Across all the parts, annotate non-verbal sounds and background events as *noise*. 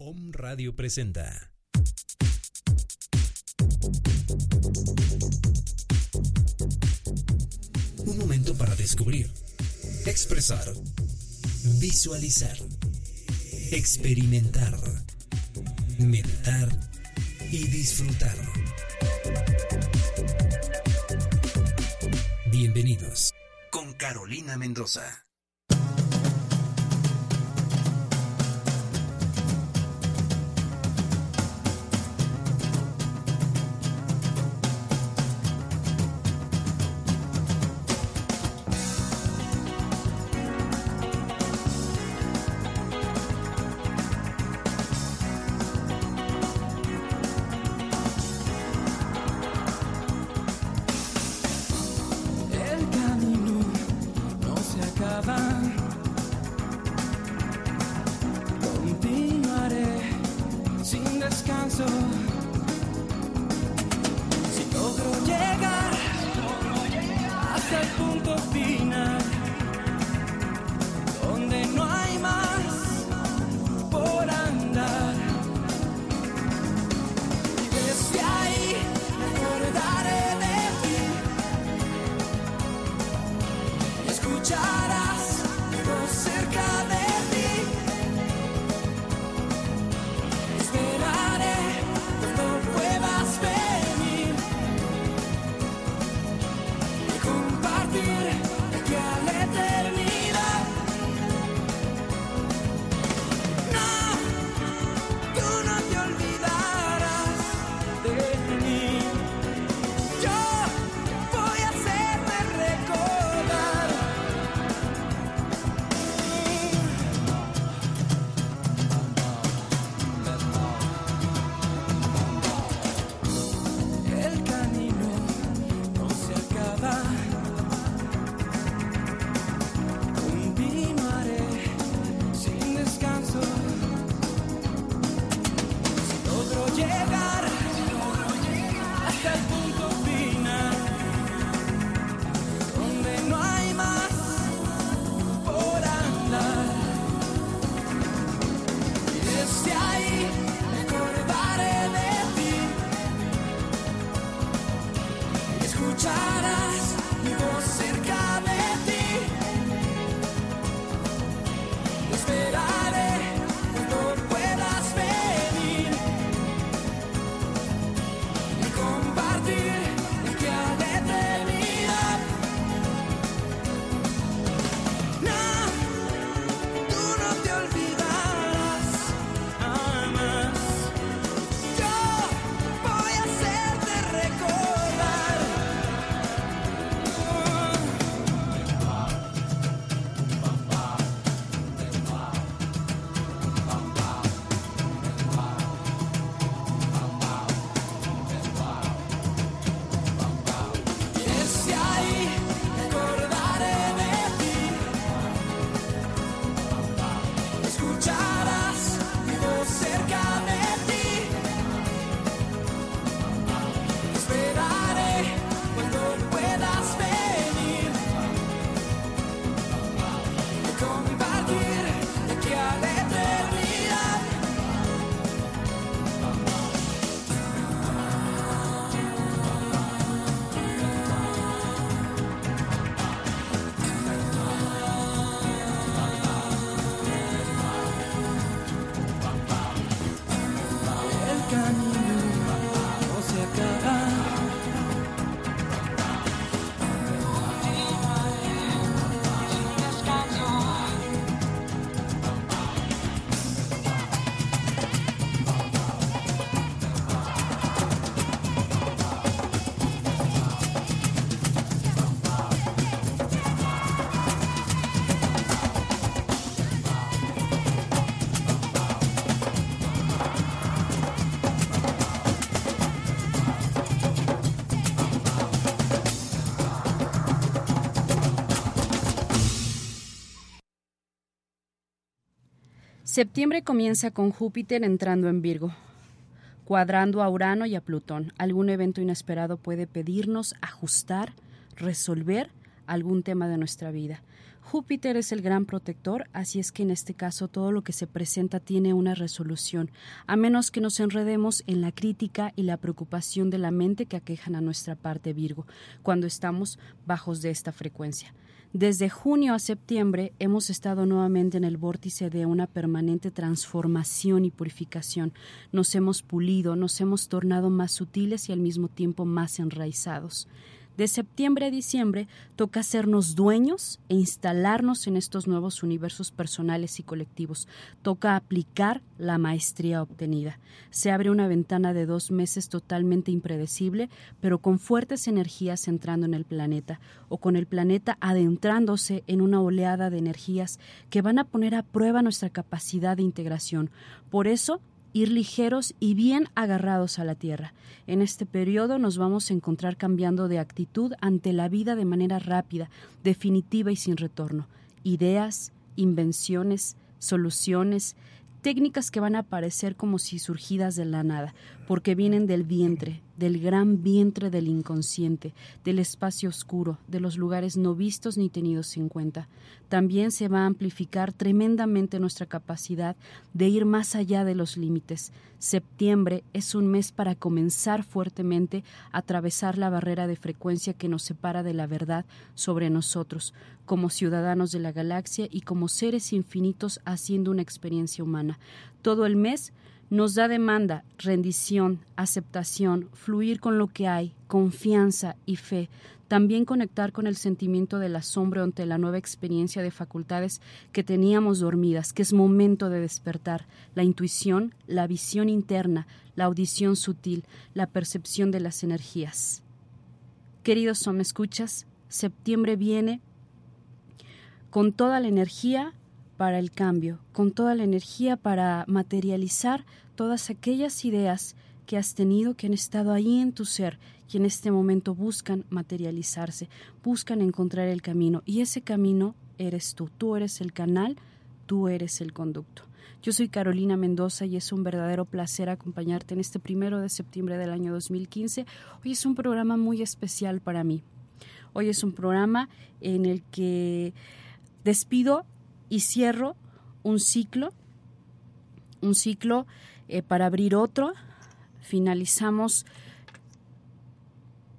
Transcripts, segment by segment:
POM Radio presenta. Un momento para descubrir, expresar, visualizar, experimentar, meditar y disfrutar. Bienvenidos con Carolina Mendoza. Septiembre comienza con Júpiter entrando en Virgo, cuadrando a Urano y a Plutón. Algún evento inesperado puede pedirnos ajustar, resolver algún tema de nuestra vida. Júpiter es el gran protector, así es que en este caso todo lo que se presenta tiene una resolución, a menos que nos enredemos en la crítica y la preocupación de la mente que aquejan a nuestra parte Virgo, cuando estamos bajos de esta frecuencia. Desde junio a septiembre hemos estado nuevamente en el vórtice de una permanente transformación y purificación. Nos hemos pulido, nos hemos tornado más sutiles y al mismo tiempo más enraizados. De septiembre a diciembre toca hacernos dueños e instalarnos en estos nuevos universos personales y colectivos. Toca aplicar la maestría obtenida. Se abre una ventana de dos meses totalmente impredecible, pero con fuertes energías entrando en el planeta, o con el planeta adentrándose en una oleada de energías que van a poner a prueba nuestra capacidad de integración. Por eso ir ligeros y bien agarrados a la tierra. En este periodo nos vamos a encontrar cambiando de actitud ante la vida de manera rápida, definitiva y sin retorno. Ideas, invenciones, soluciones, técnicas que van a aparecer como si surgidas de la nada, porque vienen del vientre, del gran vientre del inconsciente, del espacio oscuro, de los lugares no vistos ni tenidos en cuenta. También se va a amplificar tremendamente nuestra capacidad de ir más allá de los límites. Septiembre es un mes para comenzar fuertemente a atravesar la barrera de frecuencia que nos separa de la verdad sobre nosotros, como ciudadanos de la galaxia y como seres infinitos haciendo una experiencia humana. Todo el mes nos da demanda, rendición, aceptación, fluir con lo que hay, confianza y fe, también conectar con el sentimiento del asombro ante la nueva experiencia de facultades que teníamos dormidas, que es momento de despertar, la intuición, la visión interna, la audición sutil, la percepción de las energías. Queridos me escuchas, septiembre viene con toda la energía para el cambio, con toda la energía para materializar todas aquellas ideas que has tenido, que han estado ahí en tu ser y en este momento buscan materializarse, buscan encontrar el camino. Y ese camino eres tú, tú eres el canal, tú eres el conducto. Yo soy Carolina Mendoza y es un verdadero placer acompañarte en este primero de septiembre del año 2015. Hoy es un programa muy especial para mí. Hoy es un programa en el que despido y cierro un ciclo, un ciclo eh, para abrir otro. Finalizamos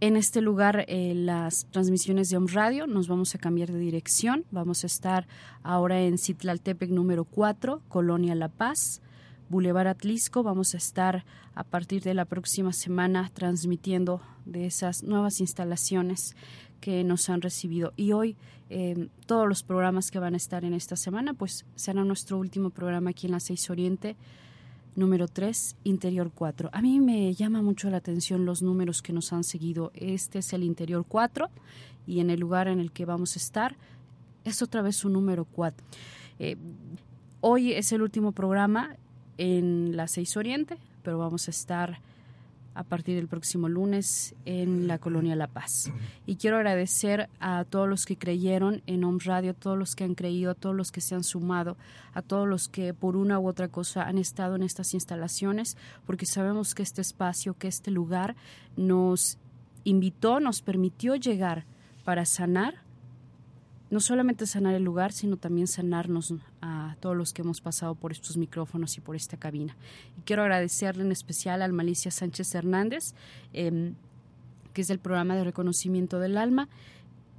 en este lugar eh, las transmisiones de Om Radio. Nos vamos a cambiar de dirección. Vamos a estar ahora en Citlaltepec número 4, Colonia La Paz. Boulevard Atlisco. Vamos a estar a partir de la próxima semana transmitiendo de esas nuevas instalaciones que nos han recibido. Y hoy eh, todos los programas que van a estar en esta semana, pues será nuestro último programa aquí en la 6 Oriente, número 3, Interior 4. A mí me llama mucho la atención los números que nos han seguido. Este es el Interior 4 y en el lugar en el que vamos a estar es otra vez un número 4. Eh, hoy es el último programa en la 6 Oriente, pero vamos a estar a partir del próximo lunes en la colonia La Paz. Y quiero agradecer a todos los que creyeron en Home Radio, a todos los que han creído, a todos los que se han sumado, a todos los que por una u otra cosa han estado en estas instalaciones, porque sabemos que este espacio, que este lugar nos invitó, nos permitió llegar para sanar no solamente sanar el lugar, sino también sanarnos a todos los que hemos pasado por estos micrófonos y por esta cabina. Y quiero agradecerle en especial a Malicia Sánchez Hernández, em, que es del programa de reconocimiento del alma.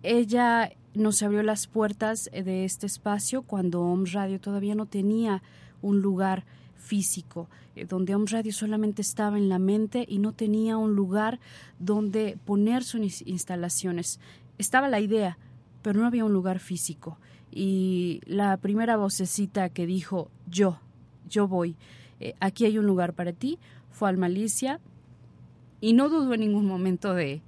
Ella nos abrió las puertas de este espacio cuando Om Radio todavía no tenía un lugar físico, eh, donde Om Radio solamente estaba en la mente y no tenía un lugar donde poner sus instalaciones. Estaba la idea, pero no había un lugar físico. Y la primera vocecita que dijo, yo, yo voy, eh, aquí hay un lugar para ti, fue al Malicia y no dudó en ningún momento de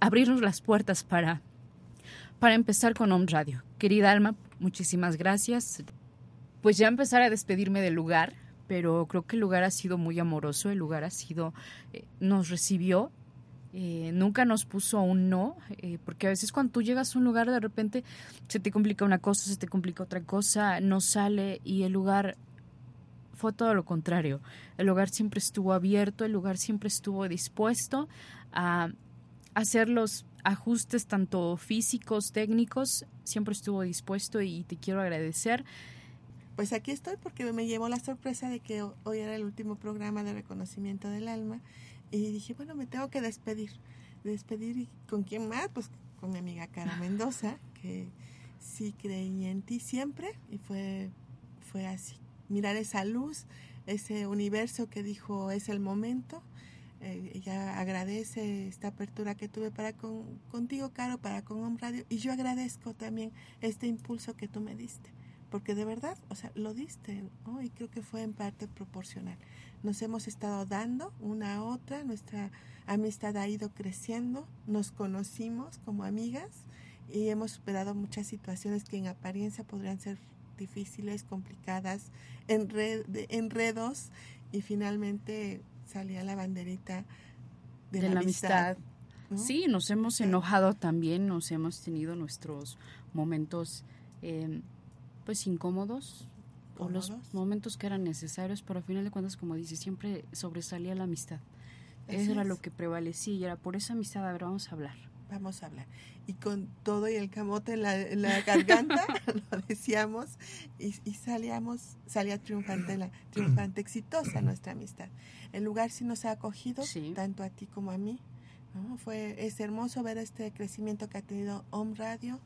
abrirnos las puertas para, para empezar con Home Radio. Querida Alma, muchísimas gracias. Pues ya empezar a despedirme del lugar, pero creo que el lugar ha sido muy amoroso, el lugar ha sido, eh, nos recibió eh, nunca nos puso un no, eh, porque a veces cuando tú llegas a un lugar de repente se te complica una cosa, se te complica otra cosa, no sale y el lugar fue todo lo contrario. El lugar siempre estuvo abierto, el lugar siempre estuvo dispuesto a hacer los ajustes tanto físicos, técnicos, siempre estuvo dispuesto y te quiero agradecer. Pues aquí estoy porque me llevó la sorpresa de que hoy era el último programa de reconocimiento del alma y dije, bueno, me tengo que despedir. Despedir y con quién más, pues con mi amiga Cara *laughs* Mendoza, que sí creí en ti siempre y fue, fue así. Mirar esa luz, ese universo que dijo es el momento. Eh, ella agradece esta apertura que tuve para con, contigo, Caro, para con Home Radio. Y yo agradezco también este impulso que tú me diste. Porque de verdad, o sea, lo diste, ¿no? Y creo que fue en parte proporcional. Nos hemos estado dando una a otra, nuestra amistad ha ido creciendo, nos conocimos como amigas y hemos superado muchas situaciones que en apariencia podrían ser difíciles, complicadas, enred, enredos y finalmente salía la banderita de, la, amistad. Sí, nos hemos enojado también, nos hemos tenido nuestros momentos em, pues incómodos o los momentos que eran necesarios, pero al final de cuentas, como dice, siempre sobresalía la amistad. Eso era lo que prevalecía y era por esa amistad, a ver, vamos a hablar. Vamos a hablar. Y con todo y el camote en la, garganta, *laughs* *laughs* lo decíamos, y, salíamos, salía triunfante, la, triunfante, exitosa nuestra amistad. El lugar sí nos ha acogido, tanto a ti como a mí. Fue, es hermoso ver este crecimiento que ha tenido Home Radio.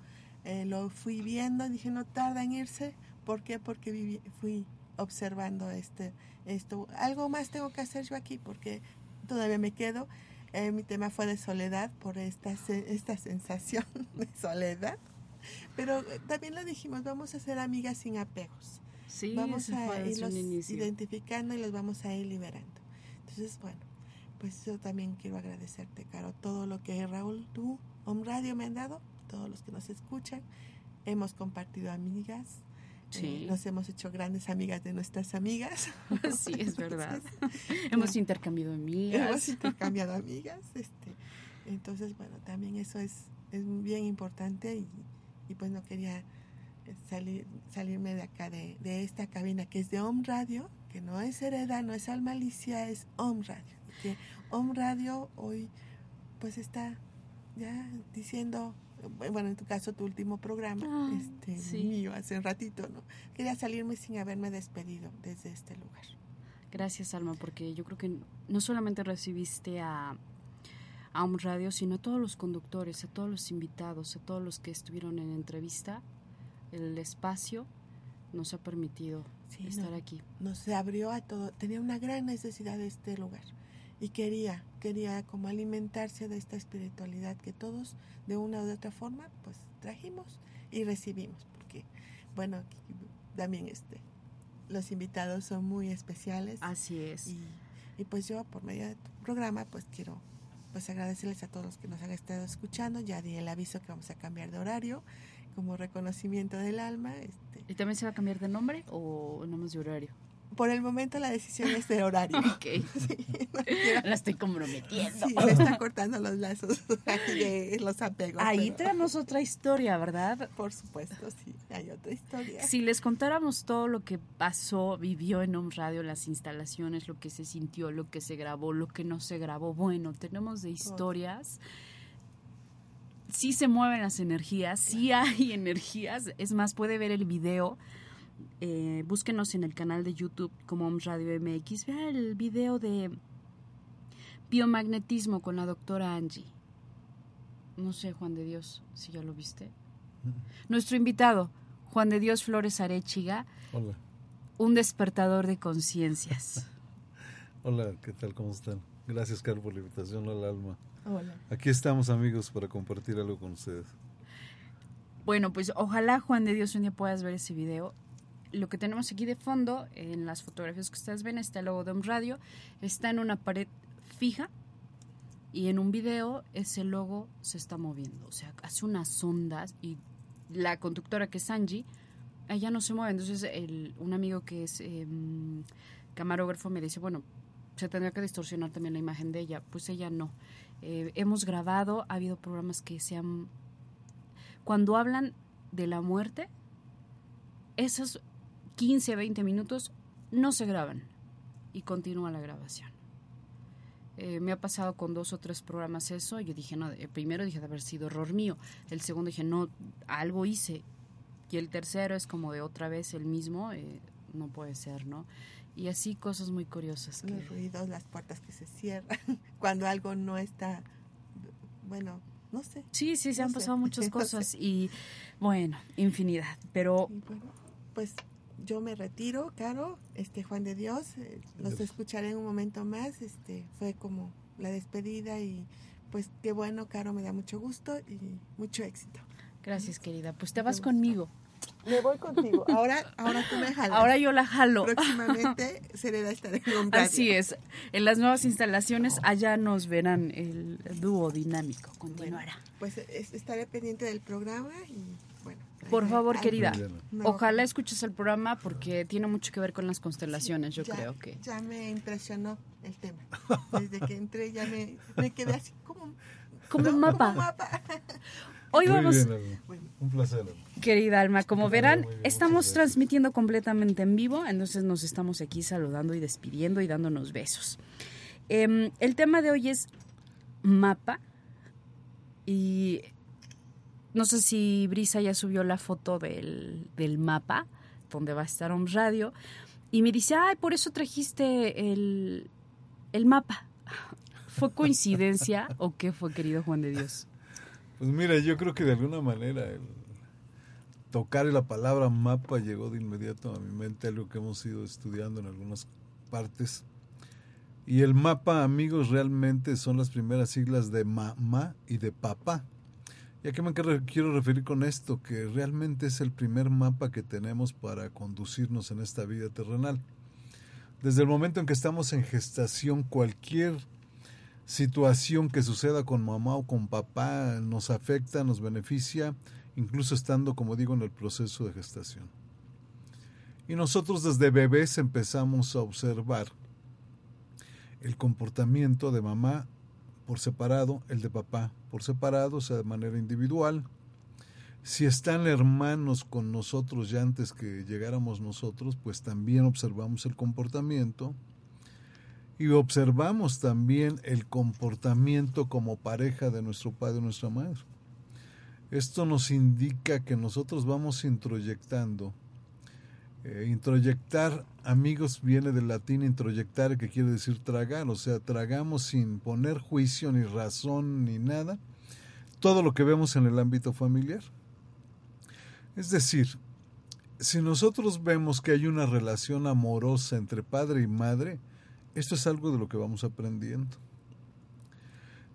Eh, lo fui viendo, dije, no tarda en irse. ¿Por qué? Porque fui observando este, esto. Algo más tengo que hacer yo aquí, porque todavía me quedo. Eh, mi tema fue de soledad por esta, esta sensación *laughs* de soledad. Pero eh, también lo dijimos, vamos a ser amigas sin apegos. Sí, vamos a irlos identificando y los vamos a ir liberando. Entonces, bueno, pues yo también quiero agradecerte, Caro, todo lo que Raúl, tú, Home Radio me han dado, todos los que nos escuchan. Hemos compartido amigas, eh, nos hemos hecho grandes amigas de nuestras amigas. *laughs* Sí, es verdad. *laughs* hemos intercambiado amigas. Hemos *laughs* intercambiado amigas. Este, entonces, bueno, también eso es, es bien importante y, y pues no quería eh, salir, salirme de acá, de, de, esta cabina que es de Home Radio, que no es Hereda, no es Almalicia, es Home Radio. Que Home Radio hoy pues está ya diciendo bueno, en tu caso, tu último programa, ah, este, mío, hace un ratito, ¿no? Quería salirme sin haberme despedido desde este lugar. Gracias, Alma, porque yo creo que no solamente recibiste a, a un radio, sino a todos los conductores, a todos los invitados, a todos los que estuvieron en entrevista, el espacio nos ha permitido estar aquí. Nos abrió a todo, tenía una gran necesidad de este lugar y quería, quería como alimentarse de esta espiritualidad que todos de una u otra forma pues trajimos y recibimos, porque bueno, también este, los invitados son muy especiales. Así es. Y, y pues yo por medio de tu programa pues quiero pues agradecerles a todos los que nos han estado escuchando, ya di el aviso que vamos a cambiar de horario como reconocimiento del alma. Este. ¿Y también se va a cambiar de nombre o no más de horario? Por el momento la decisión es de horario. *laughs* Ok. *laughs* la estoy comprometiendo. Sí, le está cortando los lazos *laughs* de los apegos. Ahí tenemos otra historia, ¿verdad? Por supuesto, sí, hay otra historia. Si les contáramos todo lo que pasó, vivió en Home Radio, las instalaciones, lo que se sintió, lo que se grabó, lo que no se grabó, bueno, tenemos de historias. Sí se mueven las energías, sí hay energías. Es más, puede ver el video eh, búsquenos en el canal de YouTube como OMS Radio MX. Vea el video de biomagnetismo con la doctora Angie. No sé, Juan de Dios, si ya lo viste. Nuestro invitado, Juan de Dios Flores Arechiga. Hola. Un despertador de conciencias. *laughs* Hola, ¿qué tal? ¿Cómo están? Gracias, Carlos, por la invitación al alma. Hola. Aquí estamos, amigos, para compartir algo con ustedes. Bueno, pues ojalá, Juan de Dios, un día puedas ver ese video lo que tenemos aquí de fondo, en las fotografías que ustedes ven, está el logo de un radio, está en una pared fija y en un video ese logo se está moviendo, o sea, hace unas ondas y la conductora que es Angie, ella no se mueve, entonces el, un amigo que es em, camarógrafo me dice, bueno, se tendría que distorsionar también la imagen de ella, pues ella no. Eh, hemos grabado, ha habido programas que se han... Cuando hablan de la muerte, esos 15, 20 minutos no se graban y continúa la grabación. Eh, me ha pasado con dos o tres programas eso. Yo dije, no, el primero dije de haber sido error mío. El segundo dije, no, algo hice. Y el tercero es como de otra vez el mismo. Eh, no puede ser, ¿no? Y así cosas muy curiosas. Que... Los ruidos, las puertas que se cierran, *laughs* cuando algo no está, bueno, no sé. Sí, sí, se no han sé, pasado muchas *laughs* no cosas sé. y bueno, infinidad. Pero Y bueno, pues yo me retiro, Caro, este Juan de Dios, eh, los Dios. escucharé en un momento más, este fue como la despedida y pues qué bueno, Caro, me da mucho gusto y mucho éxito. gracias, querida. Pues te vas conmigo. Me voy contigo. Ahora, ahora tú me jalas. Ahora yo la jalo. Próximamente Sereda estará en un radio. Así es. En las nuevas instalaciones allá nos verán el dúo dinámico. Continuará. Pues es- estaré pendiente del programa y Por favor, querida. No. Ojalá escuches el programa porque tiene mucho que ver con las constelaciones, yo Ya- creo que. Ya me impresionó el tema. Desde que entré ya me, me quedé así como, Como ¿no? un mapa. Como mapa. Hoy Muy vamos, bien. Un placer. Alma. querida Alma, como verán, bien, estamos transmitiendo completamente en vivo, entonces nos estamos aquí saludando y despidiendo y dándonos besos. Em, el tema de hoy es mapa y no sé si Brisa ya subió la foto del, del mapa donde va a estar un radio y me dice, ay, por eso trajiste el, el mapa. ¿Fue coincidencia *laughs* o qué fue, querido Juan de Dios? Pues mira, yo creo que de alguna manera el tocar la palabra mapa llegó de inmediato a mi mente, algo que hemos ido estudiando en algunas partes. Y el mapa, amigos, realmente son las primeras siglas de mamá y de papá. ¿Y a qué me quiero- referir con esto? Que realmente es el primer mapa que tenemos para conducirnos en esta vida terrenal. Desde el momento en que estamos en gestación, cualquier situación que suceda con mamá o con papá nos afecta, nos beneficia, incluso estando, como digo, en el proceso de gestación. Y nosotros desde bebés empezamos a observar el comportamiento de mamá por separado, el de papá por separado, o sea, de manera individual. Si están hermanos con nosotros ya antes que llegáramos nosotros, pues también observamos el comportamiento y observamos también el comportamiento como pareja de nuestro padre y nuestra madre. Esto nos indica que nosotros vamos introyectando. Eh, introyectar, amigos, viene del latín introyectar, que quiere decir tragar, o sea, tragamos sin poner juicio ni razón ni nada todo lo que vemos en el ámbito familiar. Es decir, si nosotros vemos que hay una relación amorosa entre padre y madre, esto es algo de lo que vamos aprendiendo.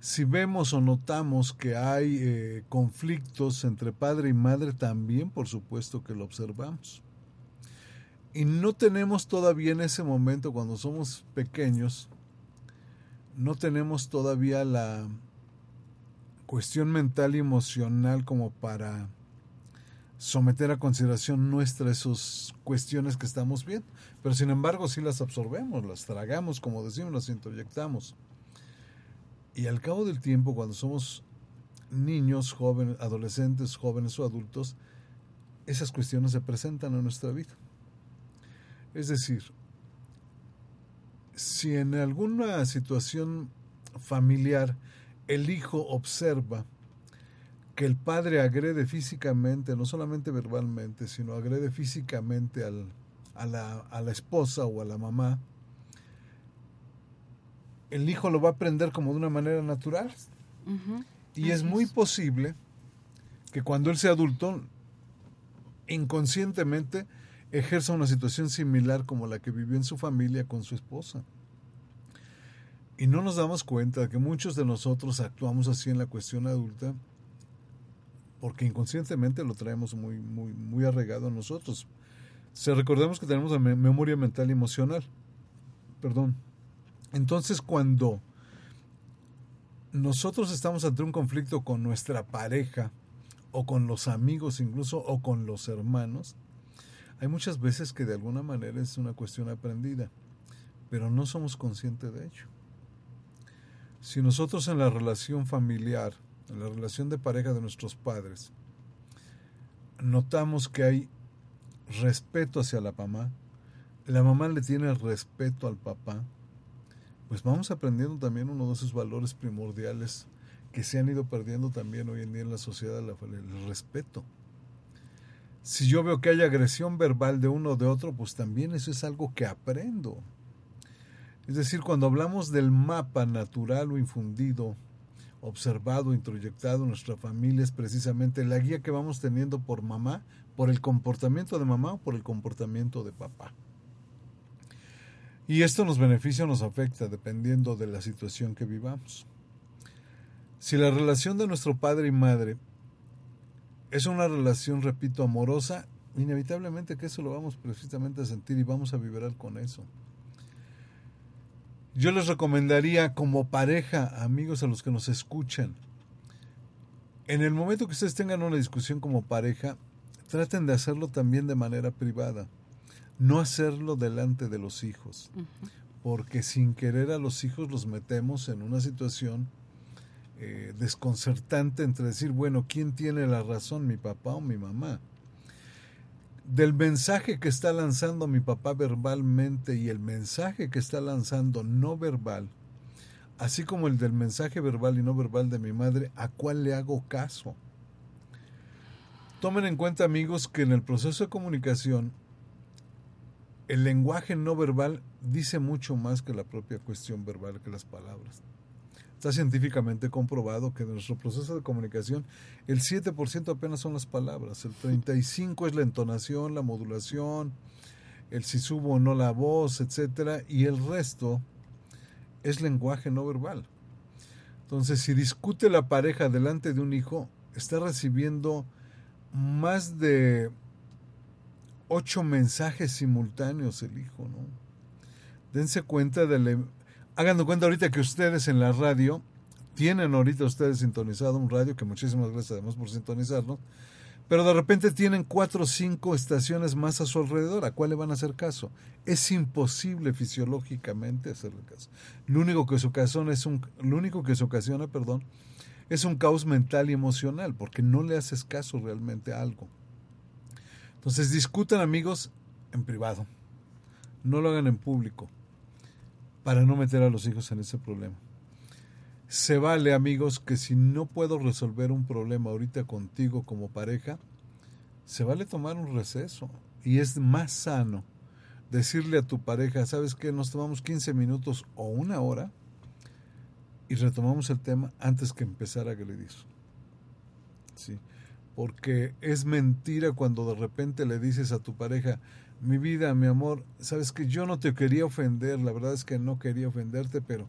Si vemos o notamos que hay eh, conflictos entre padre y madre, también por supuesto que lo observamos. Y no tenemos todavía en ese momento, cuando somos pequeños, no tenemos todavía la cuestión mental y emocional como para someter a consideración nuestra esas cuestiones que estamos viendo. Pero sin embargo sí las absorbemos, las tragamos, como decimos, las introyectamos. Y al cabo del tiempo, cuando somos niños, jóvenes, adolescentes, jóvenes o adultos, esas cuestiones se presentan en nuestra vida. Es decir, si en alguna situación familiar el hijo observa que el padre agrede físicamente, no solamente verbalmente, sino agrede físicamente al, a, la, a la esposa o a la mamá, el hijo lo va a aprender como de una manera natural. Y es muy posible que cuando él sea adulto, inconscientemente ejerza una situación similar como la que vivió en su familia con su esposa. Y no nos damos cuenta de que muchos de nosotros actuamos así en la cuestión adulta porque inconscientemente lo traemos muy, muy, muy arraigado a nosotros. Se recordemos que tenemos memoria mental y emocional. Perdón. Entonces, cuando nosotros estamos ante un conflicto con nuestra pareja o con los amigos incluso o con los hermanos, hay muchas veces que de alguna manera es una cuestión aprendida, pero no somos conscientes de ello. Si nosotros en la relación familiar, en la relación de pareja de nuestros padres, notamos que hay respeto hacia la mamá, la mamá le tiene respeto al papá, pues vamos aprendiendo también uno de esos valores primordiales que se han ido perdiendo también hoy en día en la sociedad, el respeto. Si yo veo que hay agresión verbal de uno o de otro, pues también eso es algo que aprendo. Es decir, cuando hablamos del mapa natural o infundido, observado, introyectado en nuestra familia, es precisamente la guía que vamos teniendo por mamá, por el comportamiento de mamá o por el comportamiento de papá. Y esto nos beneficia o nos afecta dependiendo de la situación que vivamos. Si la relación de nuestro padre y madre es una relación, repito, amorosa, inevitablemente que eso lo vamos precisamente a sentir y vamos a vibrar con eso. Yo les recomendaría como pareja, amigos a los que nos escuchan, en el momento que ustedes tengan una discusión como pareja, traten de hacerlo también de manera privada. No hacerlo delante de los hijos. Porque sin querer a los hijos los metemos en una situación eh, desconcertante entre decir, bueno, ¿quién tiene la razón, mi papá o mi mamá? del mensaje que está lanzando mi papá verbalmente y el mensaje que está lanzando no verbal, así como el del mensaje verbal y no verbal de mi madre, ¿a cuál le hago caso? Tomen en cuenta amigos que en el proceso de comunicación el lenguaje no verbal dice mucho más que la propia cuestión verbal, que las palabras. Está científicamente comprobado que en nuestro proceso de comunicación el 7% apenas son las palabras, el 35% es la entonación, la modulación, el si subo o no la voz, etcétera, y el resto es lenguaje no verbal. Entonces, si discute la pareja delante de un hijo, está recibiendo más de ocho mensajes simultáneos el hijo, ¿no? Dense cuenta de la Hagan cuenta ahorita que ustedes en la radio tienen ahorita ustedes sintonizado un radio, que muchísimas gracias además por sintonizarlo, pero de repente tienen cuatro o cinco estaciones más a su alrededor. ¿A cuál le van a hacer caso? Es imposible fisiológicamente hacerle caso. Lo único que se ocasiona es un, lo único que ocasiona, perdón, es un caos mental y emocional, porque no le haces caso realmente a algo. Entonces discutan amigos en privado, no lo hagan en público para no meter a los hijos en ese problema. Se vale, amigos, que si no puedo resolver un problema ahorita contigo como pareja, se vale tomar un receso. Y es más sano decirle a tu pareja, ¿sabes qué? Nos tomamos 15 minutos o una hora y retomamos el tema antes que empezar a agredir. Sí. Porque es mentira cuando de repente le dices a tu pareja, mi vida, mi amor, sabes que yo no te quería ofender, la verdad es que no quería ofenderte, pero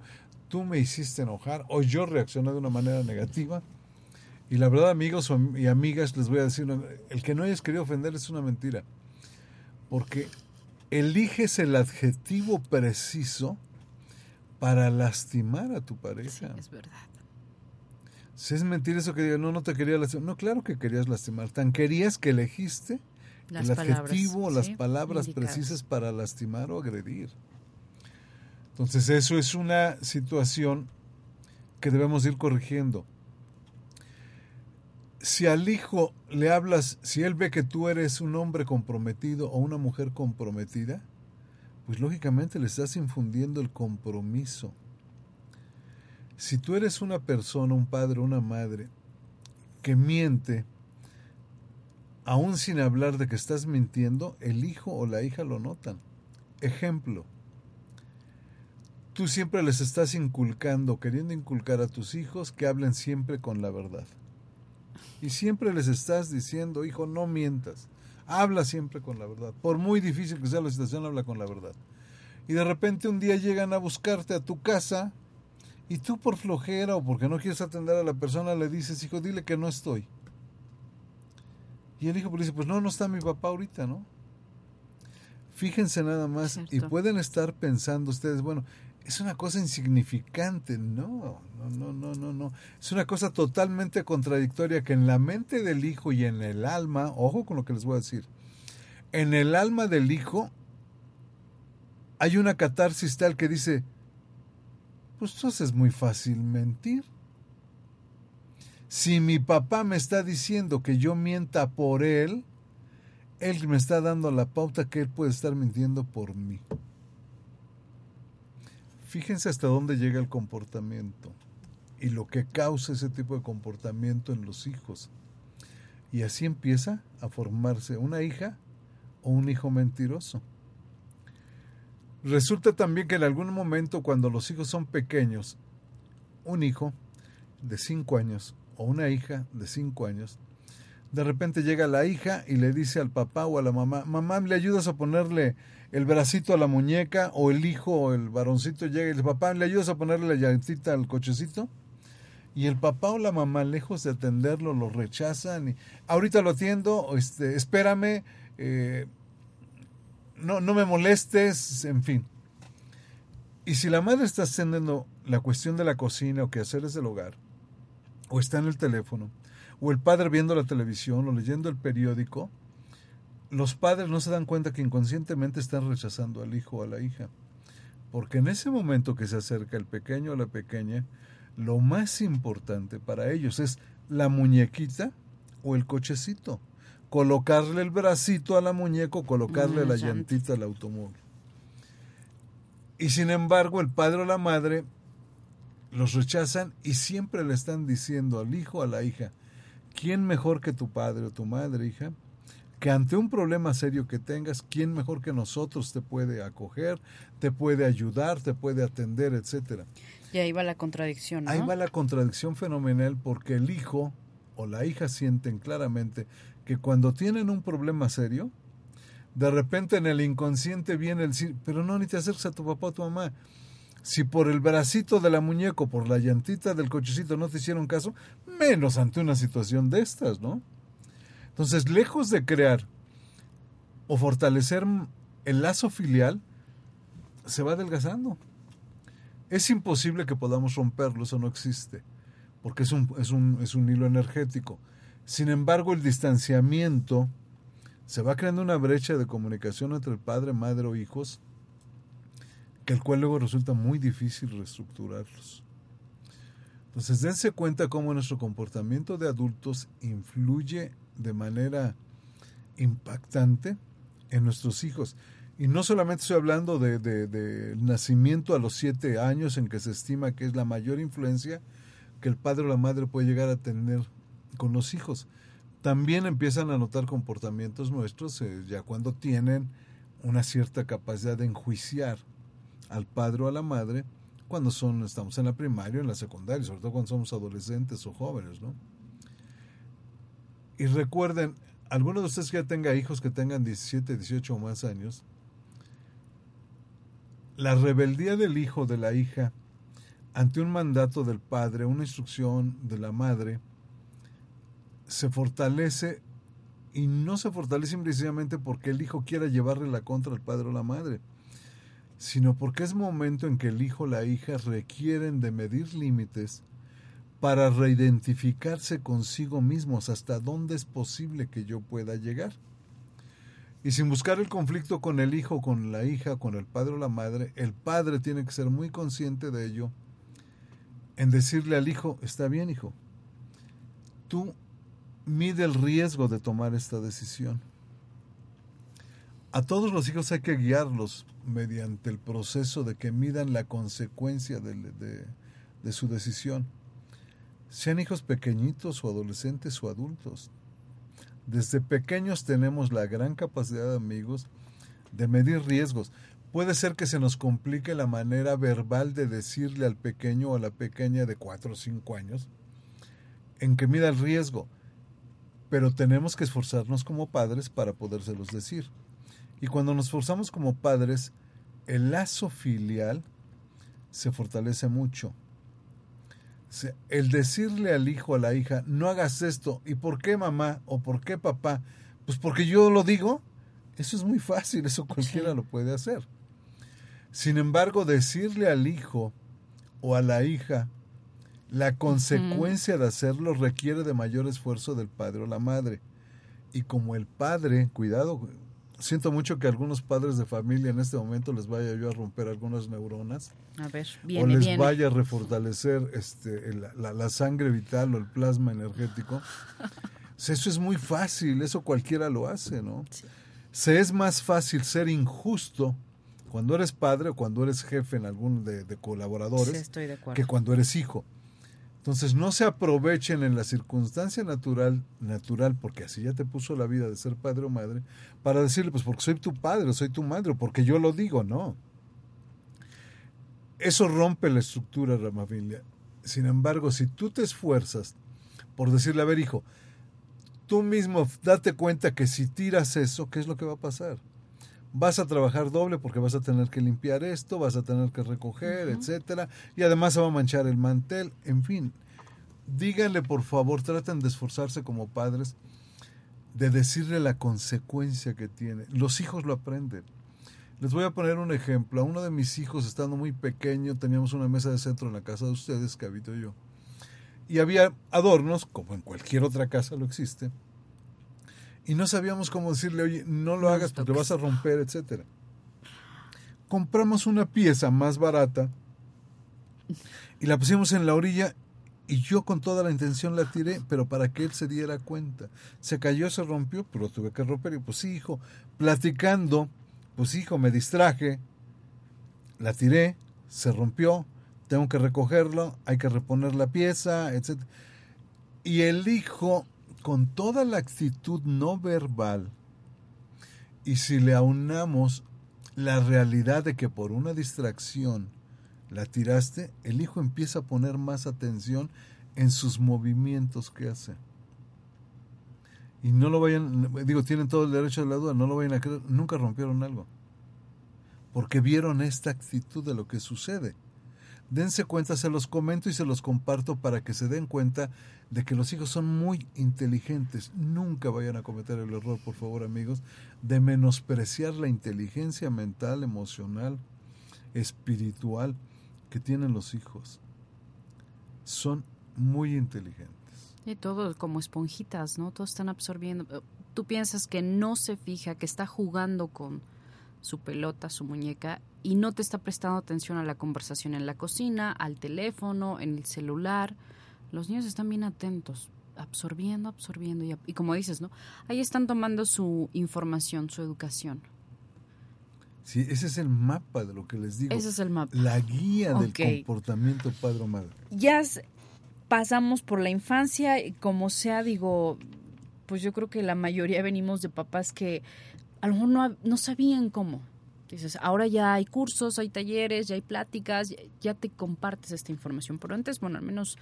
tú me hiciste enojar o yo reaccioné de una manera negativa. Y la verdad, amigos y amigas, les voy a decir, el que no hayas querido ofender es una mentira, porque eliges el adjetivo preciso para lastimar a tu pareja. es verdad. Si es mentira eso que diga, no, no te quería lastimar. No, claro que querías lastimar. Tan querías que elegiste el adjetivo, las palabras precisas para lastimar o agredir. Entonces eso es una situación que debemos ir corrigiendo. Si al hijo le hablas, si él ve que tú eres un hombre comprometido o una mujer comprometida, pues lógicamente le estás infundiendo el compromiso. Si tú eres una persona, un padre, una madre, que miente, aún sin hablar de que estás mintiendo, el hijo o la hija lo notan. Ejemplo, tú siempre les estás inculcando, queriendo inculcar a tus hijos que hablen siempre con la verdad. Y siempre les estás diciendo, hijo, no mientas, habla siempre con la verdad. Por muy difícil que sea la situación, habla con la verdad. Y de repente un día llegan a buscarte a tu casa y tú por flojera o porque no quieres atender a la persona le dices, hijo, dile que no estoy. Y el hijo pues dice, pues no, no está mi papá ahorita, ¿no? Fíjense nada más y pueden estar pensando ustedes, bueno, es una cosa insignificante, no, no, no, no, no, no. Es una cosa totalmente contradictoria que en la mente del hijo y en el alma, ojo con lo que les voy a decir, en el alma del hijo hay una catarsis tal que dice, pues entonces es muy fácil mentir. Si mi papá me está diciendo que yo mienta por él, él me está dando la pauta que él puede estar mintiendo por mí. Fíjense hasta dónde llega el comportamiento y lo que causa ese tipo de comportamiento en los hijos. Y así empieza a formarse una hija o un hijo mentiroso. Resulta también que en algún momento cuando los hijos son pequeños, un hijo de 5 años o una hija de 5 años, de repente llega la hija y le dice al papá o a la mamá, mamá, ¿le ayudas a ponerle el bracito a la muñeca? O el hijo o el varoncito llega y dice, papá, ¿le ayudas a ponerle la llantita al cochecito? Y el papá o la mamá, lejos de atenderlo, lo rechazan. Y, Ahorita lo atiendo, este, espérame, eh, no, no me molestes, en fin. Y si la madre está haciendo la cuestión de la cocina o quehaceres del hogar, o está en el teléfono, o el padre viendo la televisión o leyendo el periódico, los padres no se dan cuenta que inconscientemente están rechazando al hijo o a la hija. Porque en ese momento que se acerca el pequeño o la pequeña, lo más importante para ellos es la muñequita o el cochecito. Colocarle el bracito a la muñeca o colocarle Mm, la llantita al automóvil. Y sin embargo, el padre o la madre los rechazan y siempre le están diciendo al hijo o a la hija, ¿quién mejor que tu padre o tu madre, hija? Que ante un problema serio que tengas, ¿quién mejor que nosotros te puede acoger, te puede ayudar, te puede atender, etcétera? Y ahí va la contradicción, ¿no? Ahí va la contradicción fenomenal porque el hijo o la hija sienten claramente que cuando tienen un problema serio, de repente en el inconsciente viene el pero no, ni te acerques a tu papá o tu mamá. Si por el bracito de la muñeca o por la llantita del cochecito no te hicieron caso, menos ante una situación de estas, ¿no? Entonces, lejos de crear o fortalecer el lazo filial, se va adelgazando. Es imposible que podamos romperlo, eso no existe, porque es un, es un, es un hilo energético. Sin embargo, el distanciamiento se va creando una brecha de comunicación entre el padre, madre o hijos, que el cual luego resulta muy difícil reestructurarlos. Entonces, dense cuenta cómo nuestro comportamiento de adultos influye de manera impactante en nuestros hijos. Y no solamente estoy hablando de, de, de nacimiento a los siete años, en que se estima que es la mayor influencia que el padre o la madre puede llegar a tener con los hijos. También empiezan a notar comportamientos nuestros eh, ya cuando tienen una cierta capacidad de enjuiciar al padre o a la madre cuando son, estamos en la primaria o en la secundaria, sobre todo cuando somos adolescentes o jóvenes, ¿no? Y recuerden, algunos de ustedes que ya tenga hijos que tengan 17, 18 o más años, la rebeldía del hijo de la hija ante un mandato del padre, una instrucción de la madre, se fortalece y no se fortalece precisamente porque el hijo quiera llevarle la contra al padre o la madre, sino porque es momento en que el hijo o la hija requieren de medir límites para reidentificarse consigo mismos hasta dónde es posible que yo pueda llegar. Y sin buscar el conflicto con el hijo, con la hija, con el padre o la madre, el padre tiene que ser muy consciente de ello en decirle al hijo, está bien hijo, tú mide el riesgo de tomar esta decisión. A todos los hijos hay que guiarlos mediante el proceso de que midan la consecuencia de, su decisión. Sean hijos pequeñitos o adolescentes o adultos. Desde pequeños tenemos la gran capacidad, amigos, de medir riesgos. Puede ser que se nos complique la manera verbal de decirle al pequeño o a la pequeña de 4 o 5 años en que mida el riesgo, pero tenemos que esforzarnos como padres para podérselos decir. Y cuando nos esforzamos como padres, el lazo filial se fortalece mucho. El decirle al hijo o a la hija, no hagas esto, ¿y por qué mamá o por qué papá? Pues porque yo lo digo, eso es muy fácil, eso cualquiera sí. lo puede hacer. Sin embargo, decirle al hijo o a la hija la consecuencia de hacerlo requiere de mayor esfuerzo del padre o la madre. Y como el padre, cuidado, siento mucho que a algunos padres de familia en este momento les vaya yo a romper algunas neuronas. A ver, viene, o les viene. vaya a refortalecer este, la, la, la, sangre vital o el plasma energético. *laughs* eso es muy fácil, eso cualquiera lo hace, ¿no? Sí. Se es más fácil ser injusto cuando eres padre o cuando eres jefe en algún de, de colaboradores Sí, estoy de acuerdo. que cuando eres hijo. Entonces no se aprovechen en la circunstancia natural, natural, porque así ya te puso la vida de ser padre o madre, para decirle, pues porque soy tu padre, o soy tu madre, porque yo lo digo, no. Eso rompe la estructura de la familia. Sin embargo, si tú te esfuerzas por decirle, a ver, hijo, tú mismo date cuenta que si tiras eso, ¿qué es lo que va a pasar? Vas a trabajar doble porque vas a tener que limpiar esto, vas a tener que recoger, etcétera, y además se va a manchar el mantel, en fin. Díganle, por favor, traten de esforzarse como padres de decirle la consecuencia que tiene. Los hijos lo aprenden. Les voy a poner un ejemplo. A uno de mis hijos, estando muy pequeño, teníamos una mesa de centro en la casa de ustedes, que habito yo. Y había adornos, como en cualquier otra casa lo existe. Y no sabíamos cómo decirle, oye, no lo No hagas porque vas a romper, etcétera. Compramos una pieza más barata y la pusimos en la orilla y yo con toda la intención la tiré, pero para que él se diera cuenta. Se cayó, se rompió, pero lo tuve que romper y pues sí, hijo, platicando, pues hijo, me distraje, la tiré, se rompió, tengo que recogerlo, hay que reponer la pieza, etc. Y el hijo, con toda la actitud no verbal, y si le aunamos la realidad de que por una distracción la tiraste, el hijo empieza a poner más atención en sus movimientos que hace. Y no lo vayan, digo, tienen todo el derecho de la duda, no lo vayan a creer, nunca rompieron algo. Porque vieron esta actitud de lo que sucede. Dense cuenta, se los comento y se los comparto para que se den cuenta de que los hijos son muy inteligentes. Nunca vayan a cometer el error, por favor, amigos, de menospreciar la inteligencia mental, emocional, espiritual que tienen los hijos. Son muy inteligentes. Y todo como esponjitas, ¿no? Todos están absorbiendo. Tú piensas que no se fija, que está jugando con su pelota, su muñeca, y no te está prestando atención a la conversación en la cocina, al teléfono, en el celular. Los niños están bien atentos, absorbiendo, absorbiendo. Y, y como dices, ¿no? Ahí están tomando su información, su educación. Sí, ese es el mapa de lo que les digo. Ese es el mapa. La guía del comportamiento padre o madre. ya pasamos por la infancia y como sea, digo, pues yo creo que la mayoría venimos de papás que a lo mejor no sabían cómo. Dices, ahora ya hay cursos, hay talleres, ya hay pláticas, ya, te compartes esta información. Pero antes, bueno, al menos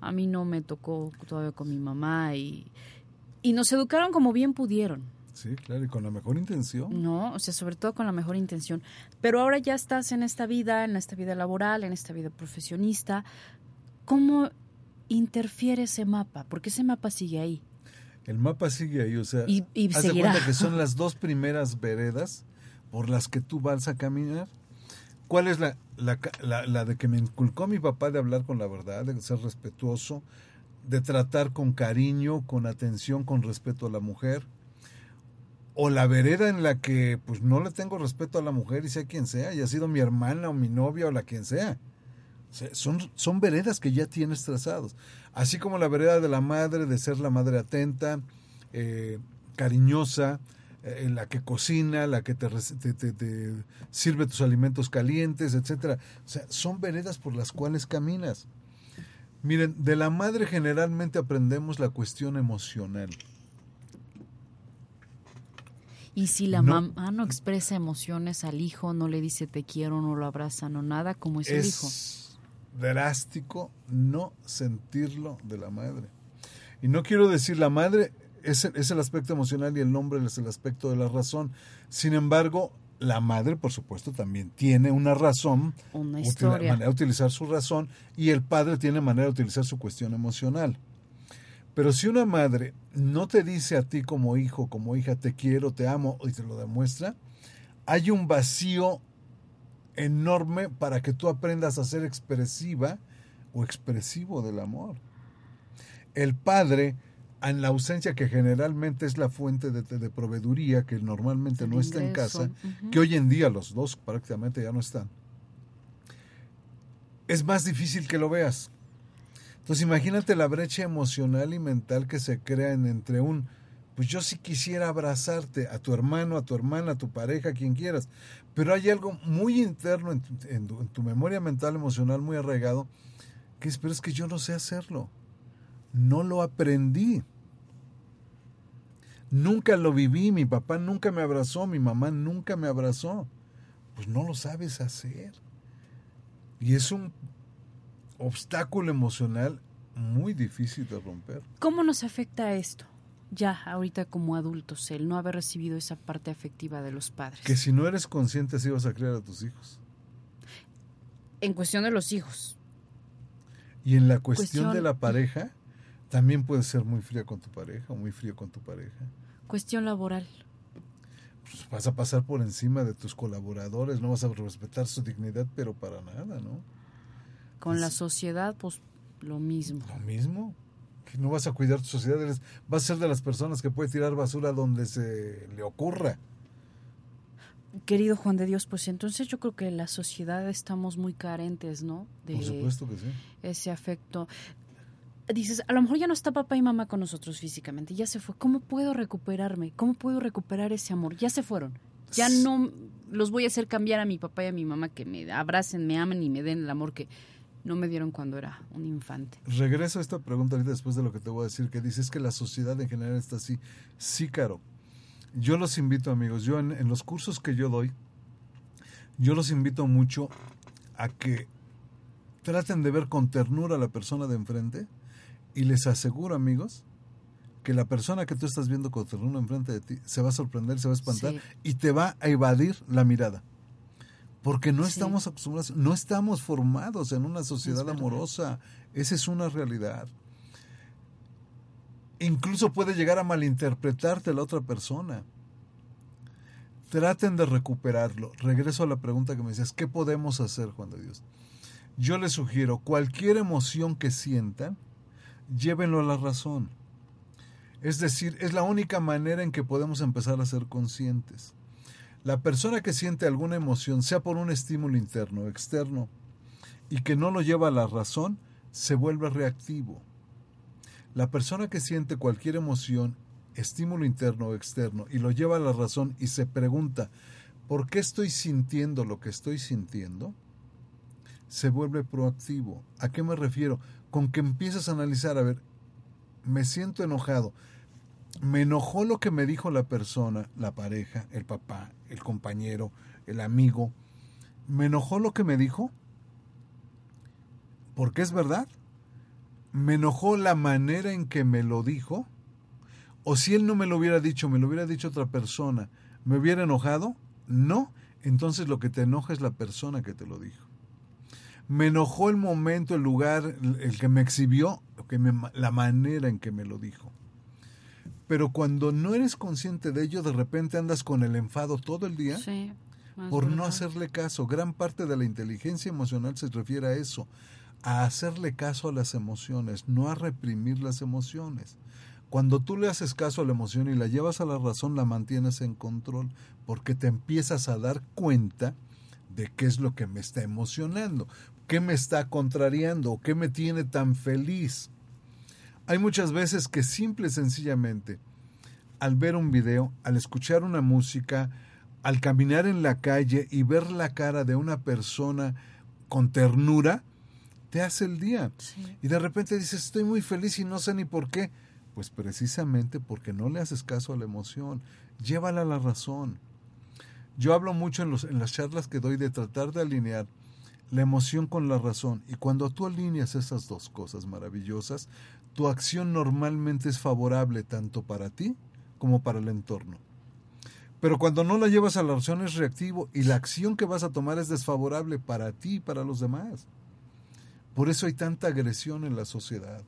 a mí no me tocó todavía con mi mamá y, y nos educaron como bien pudieron. Sí, claro, y con la mejor intención. No, o sea, sobre todo con la mejor intención. Pero ahora ya estás en esta vida, en esta vida laboral, en esta vida profesionista. ¿Cómo interfiere ese mapa? Porque ese mapa sigue ahí. El mapa sigue ahí, o sea, Y- y haz de cuenta que son *laughs* las dos primeras veredas por las que tú vas a caminar. ¿Cuál es la, la, la- de que me inculcó mi papá de hablar con la verdad, de ser respetuoso, de tratar con cariño, con atención, con respeto a la mujer? O la vereda en la que pues no le tengo respeto a la mujer y sea quien sea, y ha sido mi hermana o mi novia o la quien sea, son, son veredas que ya tienes trazados. Así como la vereda de la madre, de ser la madre atenta, eh, cariñosa, eh, la que cocina, la que te, te- te- te sirve tus alimentos calientes, etcétera. O sea, son veredas por las cuales caminas. Miren, de la madre generalmente aprendemos la cuestión emocional. Y si la No. mamá no expresa emociones al hijo, no le dice te quiero, no lo abraza, no nada, como es, el hijo. es drástico no sentirlo de la madre. Y no quiero decir la madre es, el- es el aspecto emocional y el nombre es el aspecto de la razón. Sin embargo, la madre, por supuesto, también tiene una razón, Una historia. manera de utilizar su razón, y el padre tiene manera de utilizar su cuestión emocional. Pero si una madre no te dice a ti como hijo, como hija, te quiero, te amo, y te lo demuestra, hay un vacío enorme para que tú aprendas a ser expresiva o expresivo del amor. El padre, en la ausencia que generalmente es la fuente de, de proveeduría, que normalmente El no está en casa, que hoy en día los dos prácticamente ya no están, es más difícil que lo veas. Entonces imagínate la brecha emocional y mental que se crea en- entre un, pues yo sí quisiera abrazarte a tu hermano, a tu hermana, a tu pareja, a quien quieras. Pero hay algo muy interno en tu, en tu- en tu memoria mental, emocional, muy arraigado, que es, pero es que yo no sé hacerlo. No lo aprendí. Nunca lo viví, mi papá nunca me abrazó, mi mamá nunca me abrazó. Pues no lo sabes hacer. Y es un obstáculo emocional muy difícil de romper. ¿Cómo nos afecta esto? Ya, ahorita como adultos, el no haber recibido esa parte afectiva de los padres. Que si no eres consciente así vas a criar a tus hijos. En cuestión de los hijos. Y en la cuestión, Cuestión- de la pareja, también puedes ser muy fría con tu pareja o muy frío con tu pareja. Cuestión laboral. Pues vas a pasar por encima de tus colaboradores, no vas a respetar su dignidad, pero para nada, ¿no? Con la sociedad, pues lo mismo. Lo mismo. Que no vas a cuidar tu sociedad, eres, vas a ser de las personas que puede tirar basura donde se le ocurra. Querido Juan de Dios, pues entonces yo creo que en la sociedad estamos muy carentes, ¿no? De Por supuesto que sí. ese afecto. Dices, a lo mejor ya no está papá y mamá con nosotros físicamente, ya se fue. ¿Cómo puedo recuperarme? ¿Cómo puedo recuperar ese amor? Ya se fueron. Ya no los voy a hacer cambiar a mi papá y a mi mamá que me abracen, me amen y me den el amor que no me dieron cuando era un infante. Regreso a esta pregunta ahorita después de lo que te voy a decir, que dices que la sociedad en general está así. Sí, Caro. Yo los invito, amigos, yo en, en los cursos que yo doy, yo los invito mucho a que traten de ver con ternura a la persona de enfrente y les aseguro, amigos, que la persona que tú estás viendo con ternura enfrente de ti se va a sorprender, se va a espantar Sí. y te va a evadir la mirada. Porque no Sí. estamos acostumbrados, no estamos formados en una sociedad amorosa. Esa es una realidad. Incluso puede llegar a malinterpretarte la otra persona. Traten de recuperarlo. Regreso a la pregunta que me decías, ¿qué podemos hacer, Juan de Dios? Yo les sugiero, cualquier emoción que sientan, llévenlo a la razón. Es decir, es la única manera en que podemos empezar a ser conscientes. La persona que siente alguna emoción, sea por un estímulo interno o externo, y que no lo lleva a la razón, se vuelve reactivo. La persona que siente cualquier emoción, estímulo interno o externo, y lo lleva a la razón y se pregunta, ¿por qué estoy sintiendo lo que estoy sintiendo? Se vuelve proactivo. ¿A qué me refiero? Con que empiezas a analizar, a ver, me siento enojado. Me enojó lo que me dijo la persona, la pareja, el papá, el compañero, el amigo. ¿Me enojó lo que me dijo? Porque es verdad. ¿Me enojó la manera en que me lo dijo? ¿O si él no me lo hubiera dicho, me lo hubiera dicho otra persona, ¿me hubiera enojado? No. Entonces lo que te enoja es la persona que te lo dijo. Me enojó el momento, el lugar, el que me exhibió, que me- la manera en que me lo dijo. Pero cuando no eres consciente de ello, de repente andas con el enfado todo el día Sí. por no hacerle caso. Gran parte de la inteligencia emocional se refiere a eso, a hacerle caso a las emociones, no a reprimir las emociones. Cuando tú le haces caso a la emoción y la llevas a la razón, la mantienes en control, porque te empiezas a dar cuenta de qué es lo que me está emocionando, qué me está contrariando, qué me tiene tan feliz. Hay muchas veces que simple y sencillamente, al ver un video, al escuchar una música, al caminar en la calle y ver la cara de una persona con ternura, te hace el día. Sí. Y de repente dices, estoy muy feliz y no sé ni por qué. Pues precisamente porque no le haces caso a la emoción. Llévala a la razón. Yo hablo mucho en, los, en las charlas que doy de tratar de alinear la emoción con la razón. Y cuando tú alineas esas dos cosas maravillosas, tu acción normalmente es favorable tanto para ti como para el entorno. Pero cuando no la llevas a la razón es reactivo y la acción que vas a tomar es desfavorable para ti y para los demás. Por eso hay tanta agresión en la sociedad.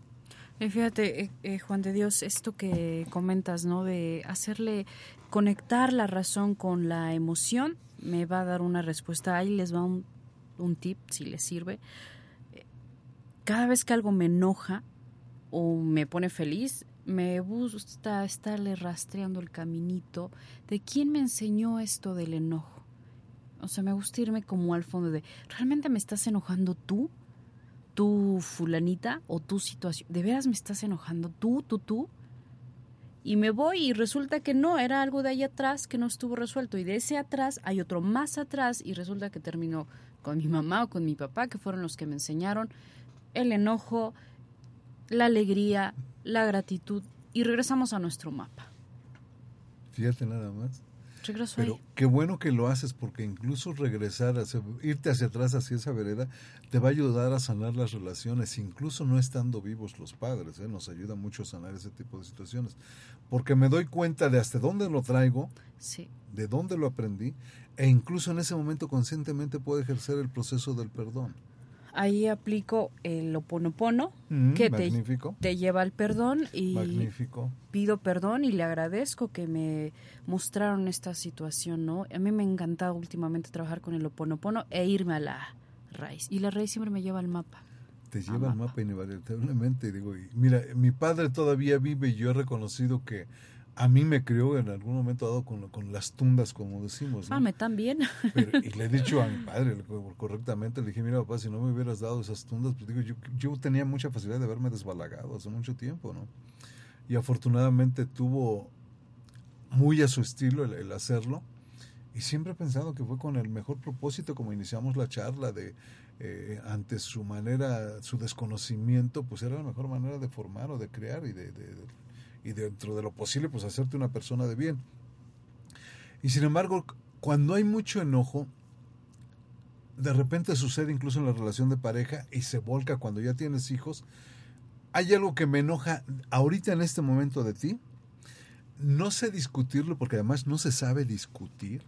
Y fíjate, eh, eh, Juan de Dios, esto que comentas, ¿no? De hacerle conectar la razón con la emoción, me va a dar una respuesta. Ahí les va un, un tip, si les sirve. Cada vez que algo me enoja o me pone feliz, me gusta estarle rastreando el caminito de quién me enseñó esto del enojo. O sea, me gusta irme como al fondo de, ¿realmente me estás enojando tú? tú fulanita o tu situación, ¿de veras me estás enojando tú, tú, tú? y me voy y resulta que no, era algo de ahí atrás que no estuvo resuelto y de ese atrás hay otro más atrás y resulta que terminó con mi mamá o con mi papá, que fueron los que me enseñaron el enojo, la alegría, la gratitud y regresamos a nuestro mapa. Fíjate nada más. Regreso Pero ahí. qué bueno que lo haces porque incluso regresar, hacia- irte hacia atrás hacia esa vereda, te va a ayudar a sanar las relaciones, incluso no estando vivos los padres, ¿eh? nos ayuda mucho a sanar ese tipo de situaciones. Porque me doy cuenta de hasta dónde lo traigo, Sí, de dónde lo aprendí, e incluso en ese momento conscientemente puedo ejercer el proceso del perdón. Ahí aplico el oponopono Mm, que te, lleva al perdón y magnífico. pido perdón y le agradezco que me mostraron esta situación, ¿no? A mí me ha encantado últimamente trabajar con el oponopono e irme a la raíz. Y la raíz siempre me lleva al mapa. te lleva al mapa. mapa inevitablemente. Digo, y mira, mi padre todavía vive y yo he reconocido que a mí me crió en algún momento dado con, con las tundas, como decimos. ¿no? Ah, me también. Pero- y le he dicho a mi *laughs* padre correctamente, le dije, mira papá, si no me hubieras dado esas tundas, pues digo, yo, yo tenía mucha facilidad de haberme desbalagado hace mucho tiempo, ¿no? Y afortunadamente tuvo muy a su estilo el, el hacerlo. Y siempre he pensado que fue con el mejor propósito, como iniciamos la charla, de eh, ante su manera, su desconocimiento, pues era la mejor manera de formar o de crear y, de, de- de- y dentro de lo posible, pues hacerte una persona de bien. Y sin embargo, cuando hay mucho enojo, de repente sucede incluso en la relación de pareja y se volca cuando ya tienes hijos. Hay algo que me enoja ahorita en este momento de ti. No sé discutirlo porque además no se sabe discutir.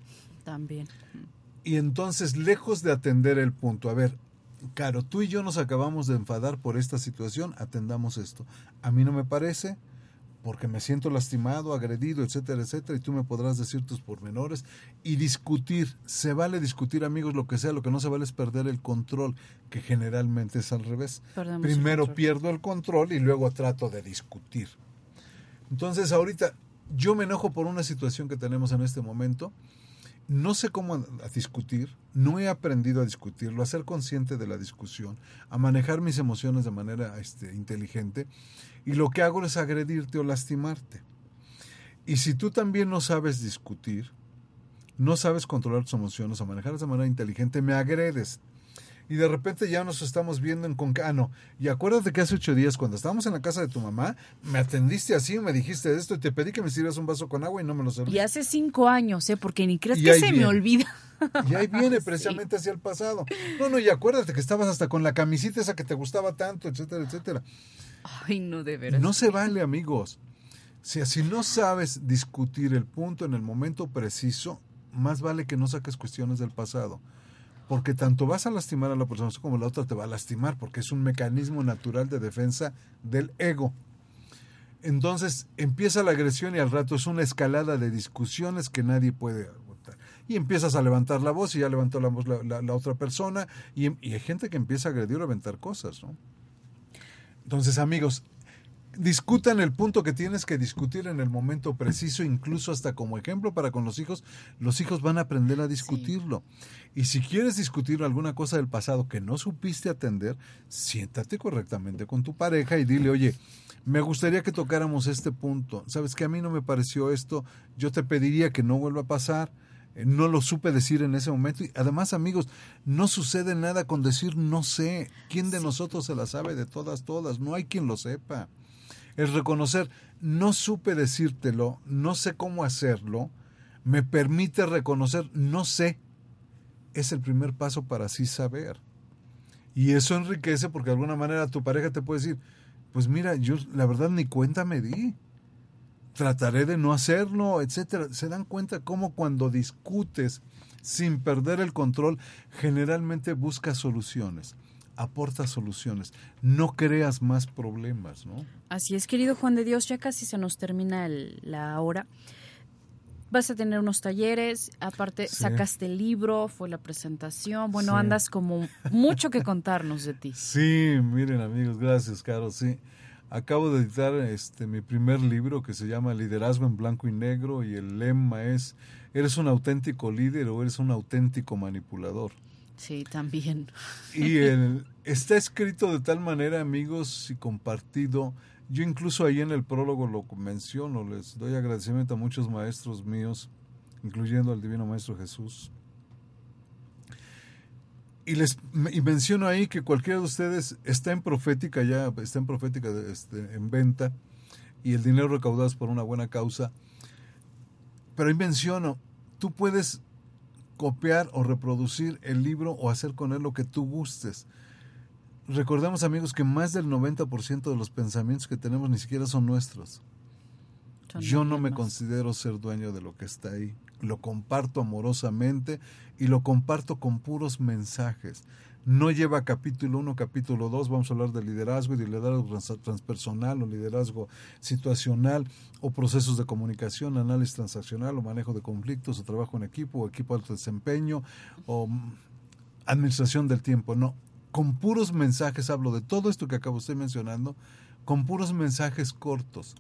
También. Y entonces, lejos de atender el punto, a ver, Caro, tú y yo nos acabamos de enfadar por esta situación, atendamos esto. A mí no me parece, porque me siento lastimado, agredido, etcétera, etcétera, y tú me podrás decir tus pormenores y discutir. Se vale discutir, amigos, lo que sea, lo que no se vale es perder el control, que generalmente es al revés. Perdemos Primero pierdo el control y luego trato de discutir. Entonces, ahorita yo me enojo por una situación que tenemos en este momento. No sé cómo a discutir, no he aprendido a discutirlo, a ser consciente de la discusión, a manejar mis emociones de manera este, inteligente y lo que hago es agredirte o lastimarte. Y si tú también no sabes discutir, no sabes controlar tus emociones o manejarlas de manera inteligente, me agredes. Y de repente ya nos estamos viendo en con... Ah, no. Y acuérdate que hace ocho días, cuando estábamos en la casa de tu mamá, me atendiste así, me dijiste esto y te pedí que me sirvieras un vaso con agua y no me lo Y serviste. hace cinco años, ¿eh? Porque ni crees Y que se me olvida. Y ahí viene *laughs* Sí. precisamente hacia el pasado. No, no, y acuérdate que estabas hasta con la camisita esa que te gustaba tanto, etcétera, etcétera. Ay, no, de veras. No se vale, amigos. Si, si no sabes discutir el punto en el momento preciso, más vale que no saques cuestiones del pasado. Porque tanto vas a lastimar a la persona como la otra te va a lastimar, porque es un mecanismo natural de defensa del ego. Entonces empieza la agresión y al rato es una escalada de discusiones que nadie puede aguantar. Y empiezas a levantar la voz y ya levantó la voz la, otra persona y, y hay gente que empieza a agredir o aventar cosas, ¿no? Entonces, amigos, discutan el punto que tienes que discutir en el momento preciso, incluso hasta como ejemplo para con los hijos, los hijos van a aprender a discutirlo. Y si quieres discutir alguna cosa del pasado que no supiste atender, siéntate correctamente con tu pareja y dile, oye, me gustaría que tocáramos este punto. Sabes que a mí no me pareció esto, yo te pediría que no vuelva a pasar. Eh, No lo supe decir en ese momento. Y además, amigos, no sucede nada con decir no sé. ¿Quién de nosotros se la sabe de todas, todas? No hay quien lo sepa. El reconocer, no supe decírtelo, no sé cómo hacerlo, me permite reconocer, no sé. Es el primer paso para así saber. Y eso enriquece porque de alguna manera tu pareja te puede decir, pues mira, yo la verdad ni cuenta me di. Trataré de no hacerlo, etcétera. Se dan cuenta cómo cuando discutes sin perder el control, generalmente buscas soluciones, aportas soluciones, no creas más problemas, ¿no? Así es, querido Juan de Dios, ya casi se nos termina el- la hora. Vas a tener unos talleres, aparte Sí. sacaste el libro, fue la presentación, bueno, Sí. andas como mucho que contarnos de ti. *laughs* Sí, miren amigos, gracias, Caro. Sí, acabo de editar este mi primer libro que se llama Liderazgo en Blanco y Negro y el lema es ¿Eres un auténtico líder o eres un auténtico manipulador? Sí, también. Y el- está escrito de tal manera, amigos, y compartido Yo incluso ahí en el prólogo lo menciono, les doy agradecimiento a muchos maestros míos, incluyendo al Divino Maestro Jesús. Y les y menciono ahí que cualquiera de ustedes está en profética ya, está en profética este, en venta y el dinero recaudado es por una buena causa. Pero ahí menciono, tú puedes copiar o reproducir el libro o hacer con él lo que tú gustes. Recordemos amigos que más del 90% de los pensamientos que tenemos ni siquiera son nuestros. Yo no me considero ser dueño de lo que está ahí. Lo comparto amorosamente y lo comparto con puros mensajes. No lleva capítulo 1, capítulo 2, vamos a hablar de liderazgo y de liderazgo transpersonal o liderazgo situacional o procesos de comunicación, análisis transaccional o manejo de conflictos o trabajo en equipo o equipo de alto desempeño o administración del tiempo. No, con puros mensajes hablo de todo esto que acabo de mencionando, con puros mensajes cortos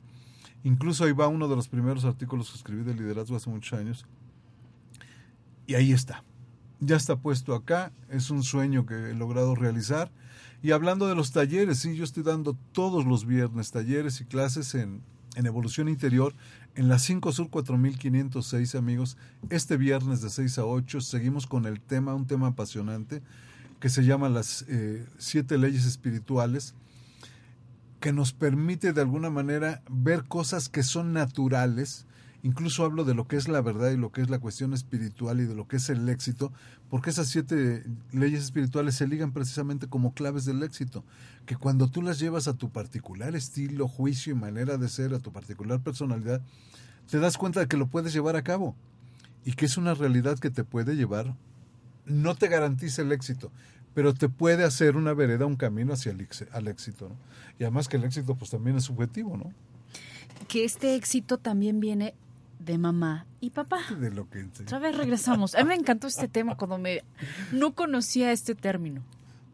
Incluso ahí va uno de los primeros artículos que escribí de liderazgo hace muchos años. Y ahí está. Ya está puesto acá. Es un sueño que he logrado realizar. Y hablando de los talleres, sí, yo estoy dando todos los viernes talleres y clases en, en Evolución Interior en la 5 Sur 4506, amigos. Este viernes de 6 a 8 seguimos con el tema, un tema apasionante, que se llama las eh, siete leyes espirituales que nos permite de alguna manera ver cosas que son naturales, incluso hablo de lo que es la verdad y lo que es la cuestión espiritual y de lo que es el éxito, porque esas siete leyes espirituales se ligan precisamente como claves del éxito, que cuando tú las llevas a tu particular estilo, juicio y manera de ser, a tu particular personalidad, te das cuenta de que lo puedes llevar a cabo y que es una realidad que te puede llevar, no te garantiza el éxito, pero te puede hacer una vereda, un camino hacia el al éxito. ¿no? Y además que el éxito pues también es subjetivo, ¿no? Que este éxito también viene de mamá y papá. De lo que Otra vez regresamos. A mí me encantó este tema cuando me no conocía este término.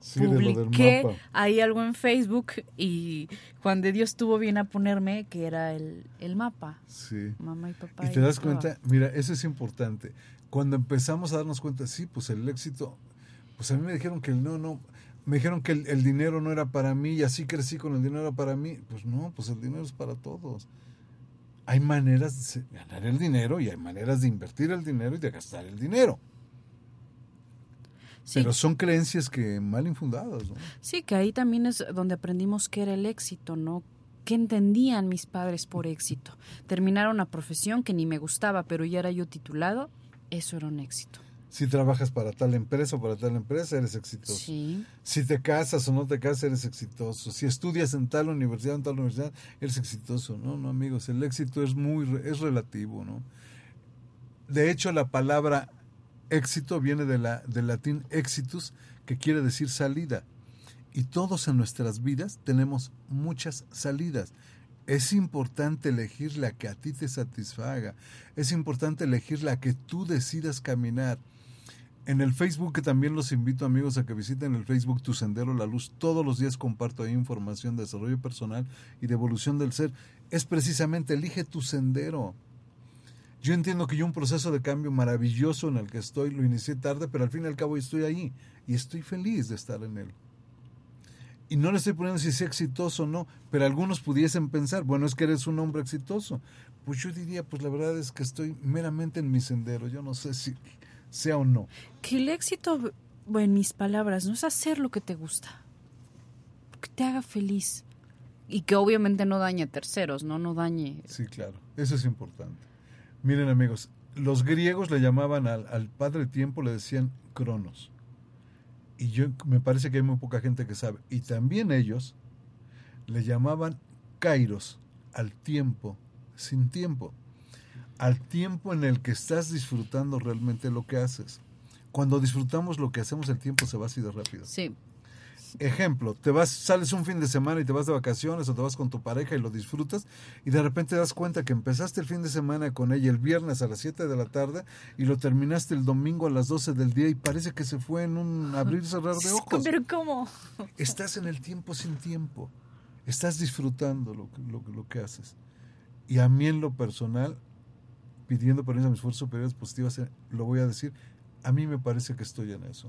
Sí, Publiqué ahí algo en Facebook y Juan de Dios tuvo bien a ponerme que era el, el mapa. Sí. Mamá y papá. Y te das cuenta, mira, eso es importante. Cuando empezamos a darnos cuenta, sí, pues el éxito pues a mí me dijeron que no, no, me dijeron que el, dinero no era para mí y así crecí con el dinero para mí. Pues no, pues el dinero es para todos. Hay maneras de ganar el dinero y hay maneras de invertir el dinero y de gastar el dinero. Pero son creencias que mal infundadas. ¿no? Sí, que ahí también es donde aprendimos qué era el éxito, ¿no? ¿Qué entendían mis padres por éxito? Terminar una profesión que ni me gustaba, pero ya era yo titulado, eso era un éxito. Si trabajas para tal empresa o para tal empresa, eres exitoso. Si te casas o no te casas, eres exitoso. Si estudias en tal universidad o en tal universidad, eres exitoso. No, no, amigos, el éxito es muy es relativo, ¿no? De hecho, la palabra éxito viene de la, del latín exitus, que quiere decir salida. Y todos en nuestras vidas tenemos muchas salidas. Es importante elegir la que a ti te satisfaga. Es importante elegir la que tú decidas caminar. En el Facebook, que también los invito amigos a que visiten el Facebook Tu Sendero La Luz. Todos los días comparto ahí información de desarrollo personal y de evolución del ser. Es precisamente elige tu sendero. Yo entiendo que yo un proceso de cambio maravilloso en el que estoy lo inicié tarde, pero al fin y al cabo estoy ahí y estoy feliz de estar en él. Y no le estoy poniendo si es exitoso o no, pero algunos pudiesen pensar, bueno, es que eres un hombre exitoso. Pues yo diría, pues la verdad es que estoy meramente en mi sendero. Yo no sé si sea o no. Que el éxito, en mis palabras, no es hacer lo que te gusta, que te haga feliz y que obviamente no dañe a terceros, no, no dañe. Sí, claro, eso es importante. Miren amigos, los griegos le llamaban al, al padre tiempo, le decían cronos. Y yo me parece que hay muy poca gente que sabe. Y también ellos le llamaban kairos al tiempo sin tiempo al tiempo en el que estás disfrutando realmente lo que haces. Cuando disfrutamos lo que hacemos, el tiempo se va así de rápido. Sí. Ejemplo, te vas, sales un fin de semana y te vas de vacaciones o te vas con tu pareja y lo disfrutas y de repente te das cuenta que empezaste el fin de semana con ella el viernes a las 7 de la tarde y lo terminaste el domingo a las 12 del día y parece que se fue en un *laughs* abrir y cerrar de ojos. Pero ¿cómo? Estás en el tiempo sin tiempo. Estás disfrutando lo, lo, lo que haces. Y a mí en lo personal pidiendo permiso a mis fuerzas superiores positivas, eh, lo voy a decir, a mí me parece que estoy en eso.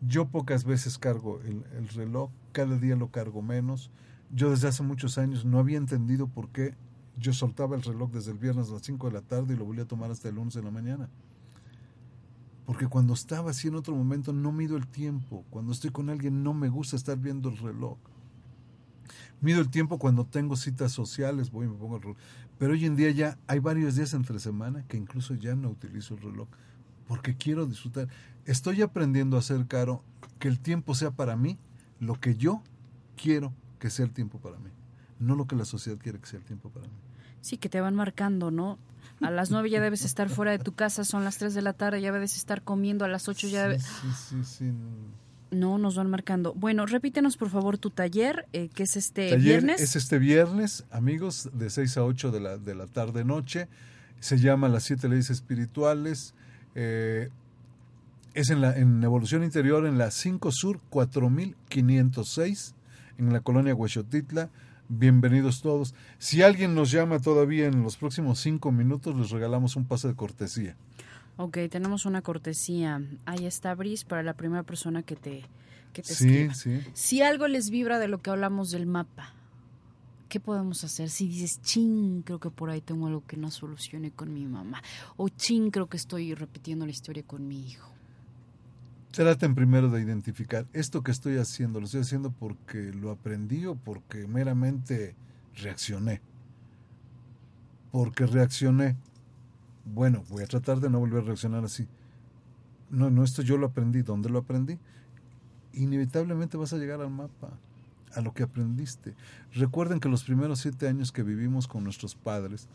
Yo pocas veces cargo el, reloj, cada día lo cargo menos. Yo desde hace muchos años no había entendido por qué yo soltaba el reloj desde el viernes a las 5 de la tarde y lo volvía a tomar hasta el lunes de la mañana. Porque cuando estaba así en otro momento no mido el tiempo. Cuando estoy con alguien no me gusta estar viendo el reloj. Mido el tiempo cuando tengo citas sociales, voy y me pongo el reloj. Pero hoy en día ya hay varios días entre semana que incluso ya no utilizo el reloj porque quiero disfrutar. Estoy aprendiendo a hacer, Caro, que el tiempo sea para mí lo que yo quiero que sea el tiempo para mí, no lo que la sociedad quiere que sea el tiempo para mí. Sí, que te van marcando, ¿no? A las nueve ya debes estar fuera de tu casa, son las tres de la tarde, ya debes estar comiendo, a las ocho ya debes... Sí, sí, sí. No, nos van marcando. Bueno, repítenos por favor tu taller, eh, que es este taller viernes. Es este viernes, amigos, de 6 a 8 de la, de la tarde-noche. Se llama Las Siete Leyes Espirituales. Eh, es en, la, en Evolución Interior, en la 5 Sur 4506, en la colonia Huechotitla. Bienvenidos todos. Si alguien nos llama todavía en los próximos cinco minutos, les regalamos un pase de cortesía. Ok, tenemos una cortesía. Ahí está Bris para la primera persona que te, que te Sí, escriba. sí. Si algo les vibra de lo que hablamos del mapa, ¿qué podemos hacer? Si dices, ching, creo que por ahí tengo algo que no solucione con mi mamá. O ching, creo que estoy repitiendo la historia con mi hijo. Traten primero de identificar esto que estoy haciendo, lo estoy haciendo porque lo aprendí o porque meramente reaccioné. Porque reaccioné. Bueno, voy a tratar de no volver a reaccionar así. No, no, esto yo lo aprendí. ¿Dónde lo aprendí? Inevitablemente vas a llegar al mapa, a lo que aprendiste. Recuerden que los primeros siete años que vivimos con nuestros padres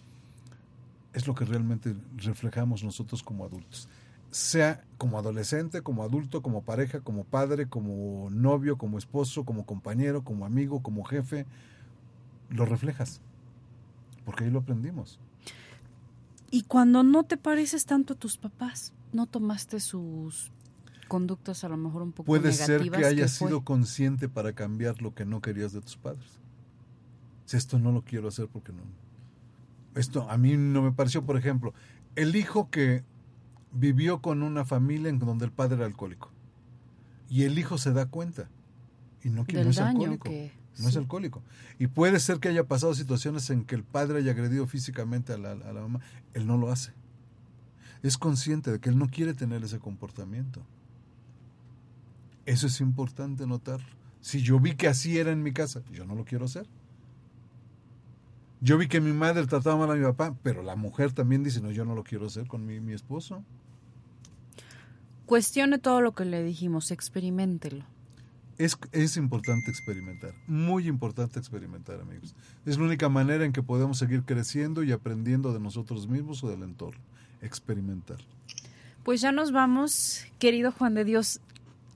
es lo que realmente reflejamos nosotros como adultos sea como adolescente, como adulto, como pareja, como padre, como novio, como esposo, como compañero, como amigo, como jefe, lo reflejas. Porque ahí lo aprendimos. Y cuando no te pareces tanto a tus papás, no tomaste sus conductas a lo mejor un poco Puede ser negativas. que hayas fue? sido consciente para cambiar lo que no querías de tus padres. Si esto no lo quiero hacer porque no. Esto a mí no me pareció, por ejemplo, el hijo que vivió con una familia en donde el padre era alcohólico. Y el hijo se da cuenta. Y no, es daño alcohólico. que- No es alcohólico. Y puede ser que haya pasado situaciones en que el padre haya agredido físicamente a la, a la mamá. Él no lo hace. Es consciente de que él no quiere tener ese comportamiento. Eso es importante notar. Si yo vi que así era en mi casa, yo no lo quiero hacer. Yo vi que mi madre trataba mal a mi papá, pero la mujer también dice, no, yo no lo quiero hacer con mi, mi esposo. Cuestione todo lo que le dijimos, experimentelo. Es, es importante experimentar, muy importante experimentar, amigos. Es la única manera en que podemos seguir creciendo y aprendiendo de nosotros mismos o del entorno. Experimentar. Pues ya nos vamos, querido Juan de Dios.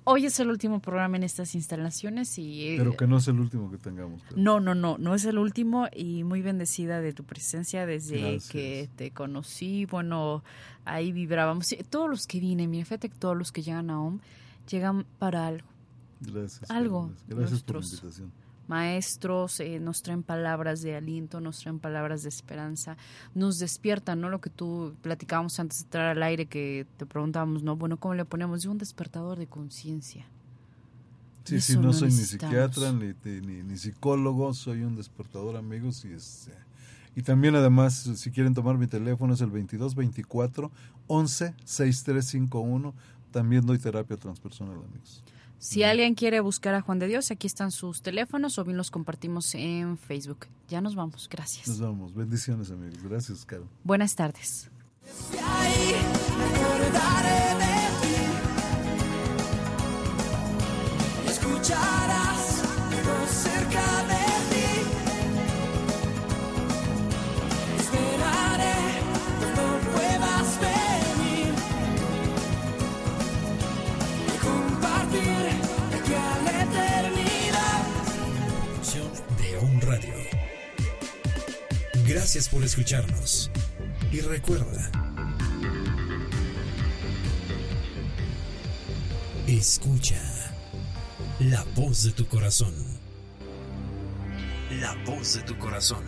Hoy es el último programa en estas instalaciones y... eh, Pero que no es el último que tengamos. No, no, no, no es el último y muy bendecida de tu presencia desde Gracias. que te conocí. Bueno, ahí vibrábamos. Todos los que vienen, mira, fíjate que todos los que llegan a OM llegan para algo. Gracias. algo. Gracias por la invitación. Maestros eh, nos traen palabras de aliento, nos traen palabras de esperanza, nos despiertan, ¿no? Lo que tú platicábamos antes de entrar al aire, que te preguntábamos, ¿no? Bueno, ¿cómo le ponemos? Digo, un despertador de conciencia. Sí, sí, no soy ni psiquiatra ni, ni, ni psicólogo, soy un despertador, amigos. Y, es, eh, y también, además, si quieren tomar mi teléfono, es el 2224 11 6351. También doy terapia transpersonal, amigos. Si alguien quiere buscar a Juan de Dios, aquí están sus teléfonos o bien los compartimos en Facebook. Ya nos vamos, gracias. Nos vamos. Bendiciones, amigos. Gracias, Caro. Buenas tardes. Escucharás Gracias por escucharnos. Y recuerda, escucha la voz de tu corazón. La voz de tu corazón.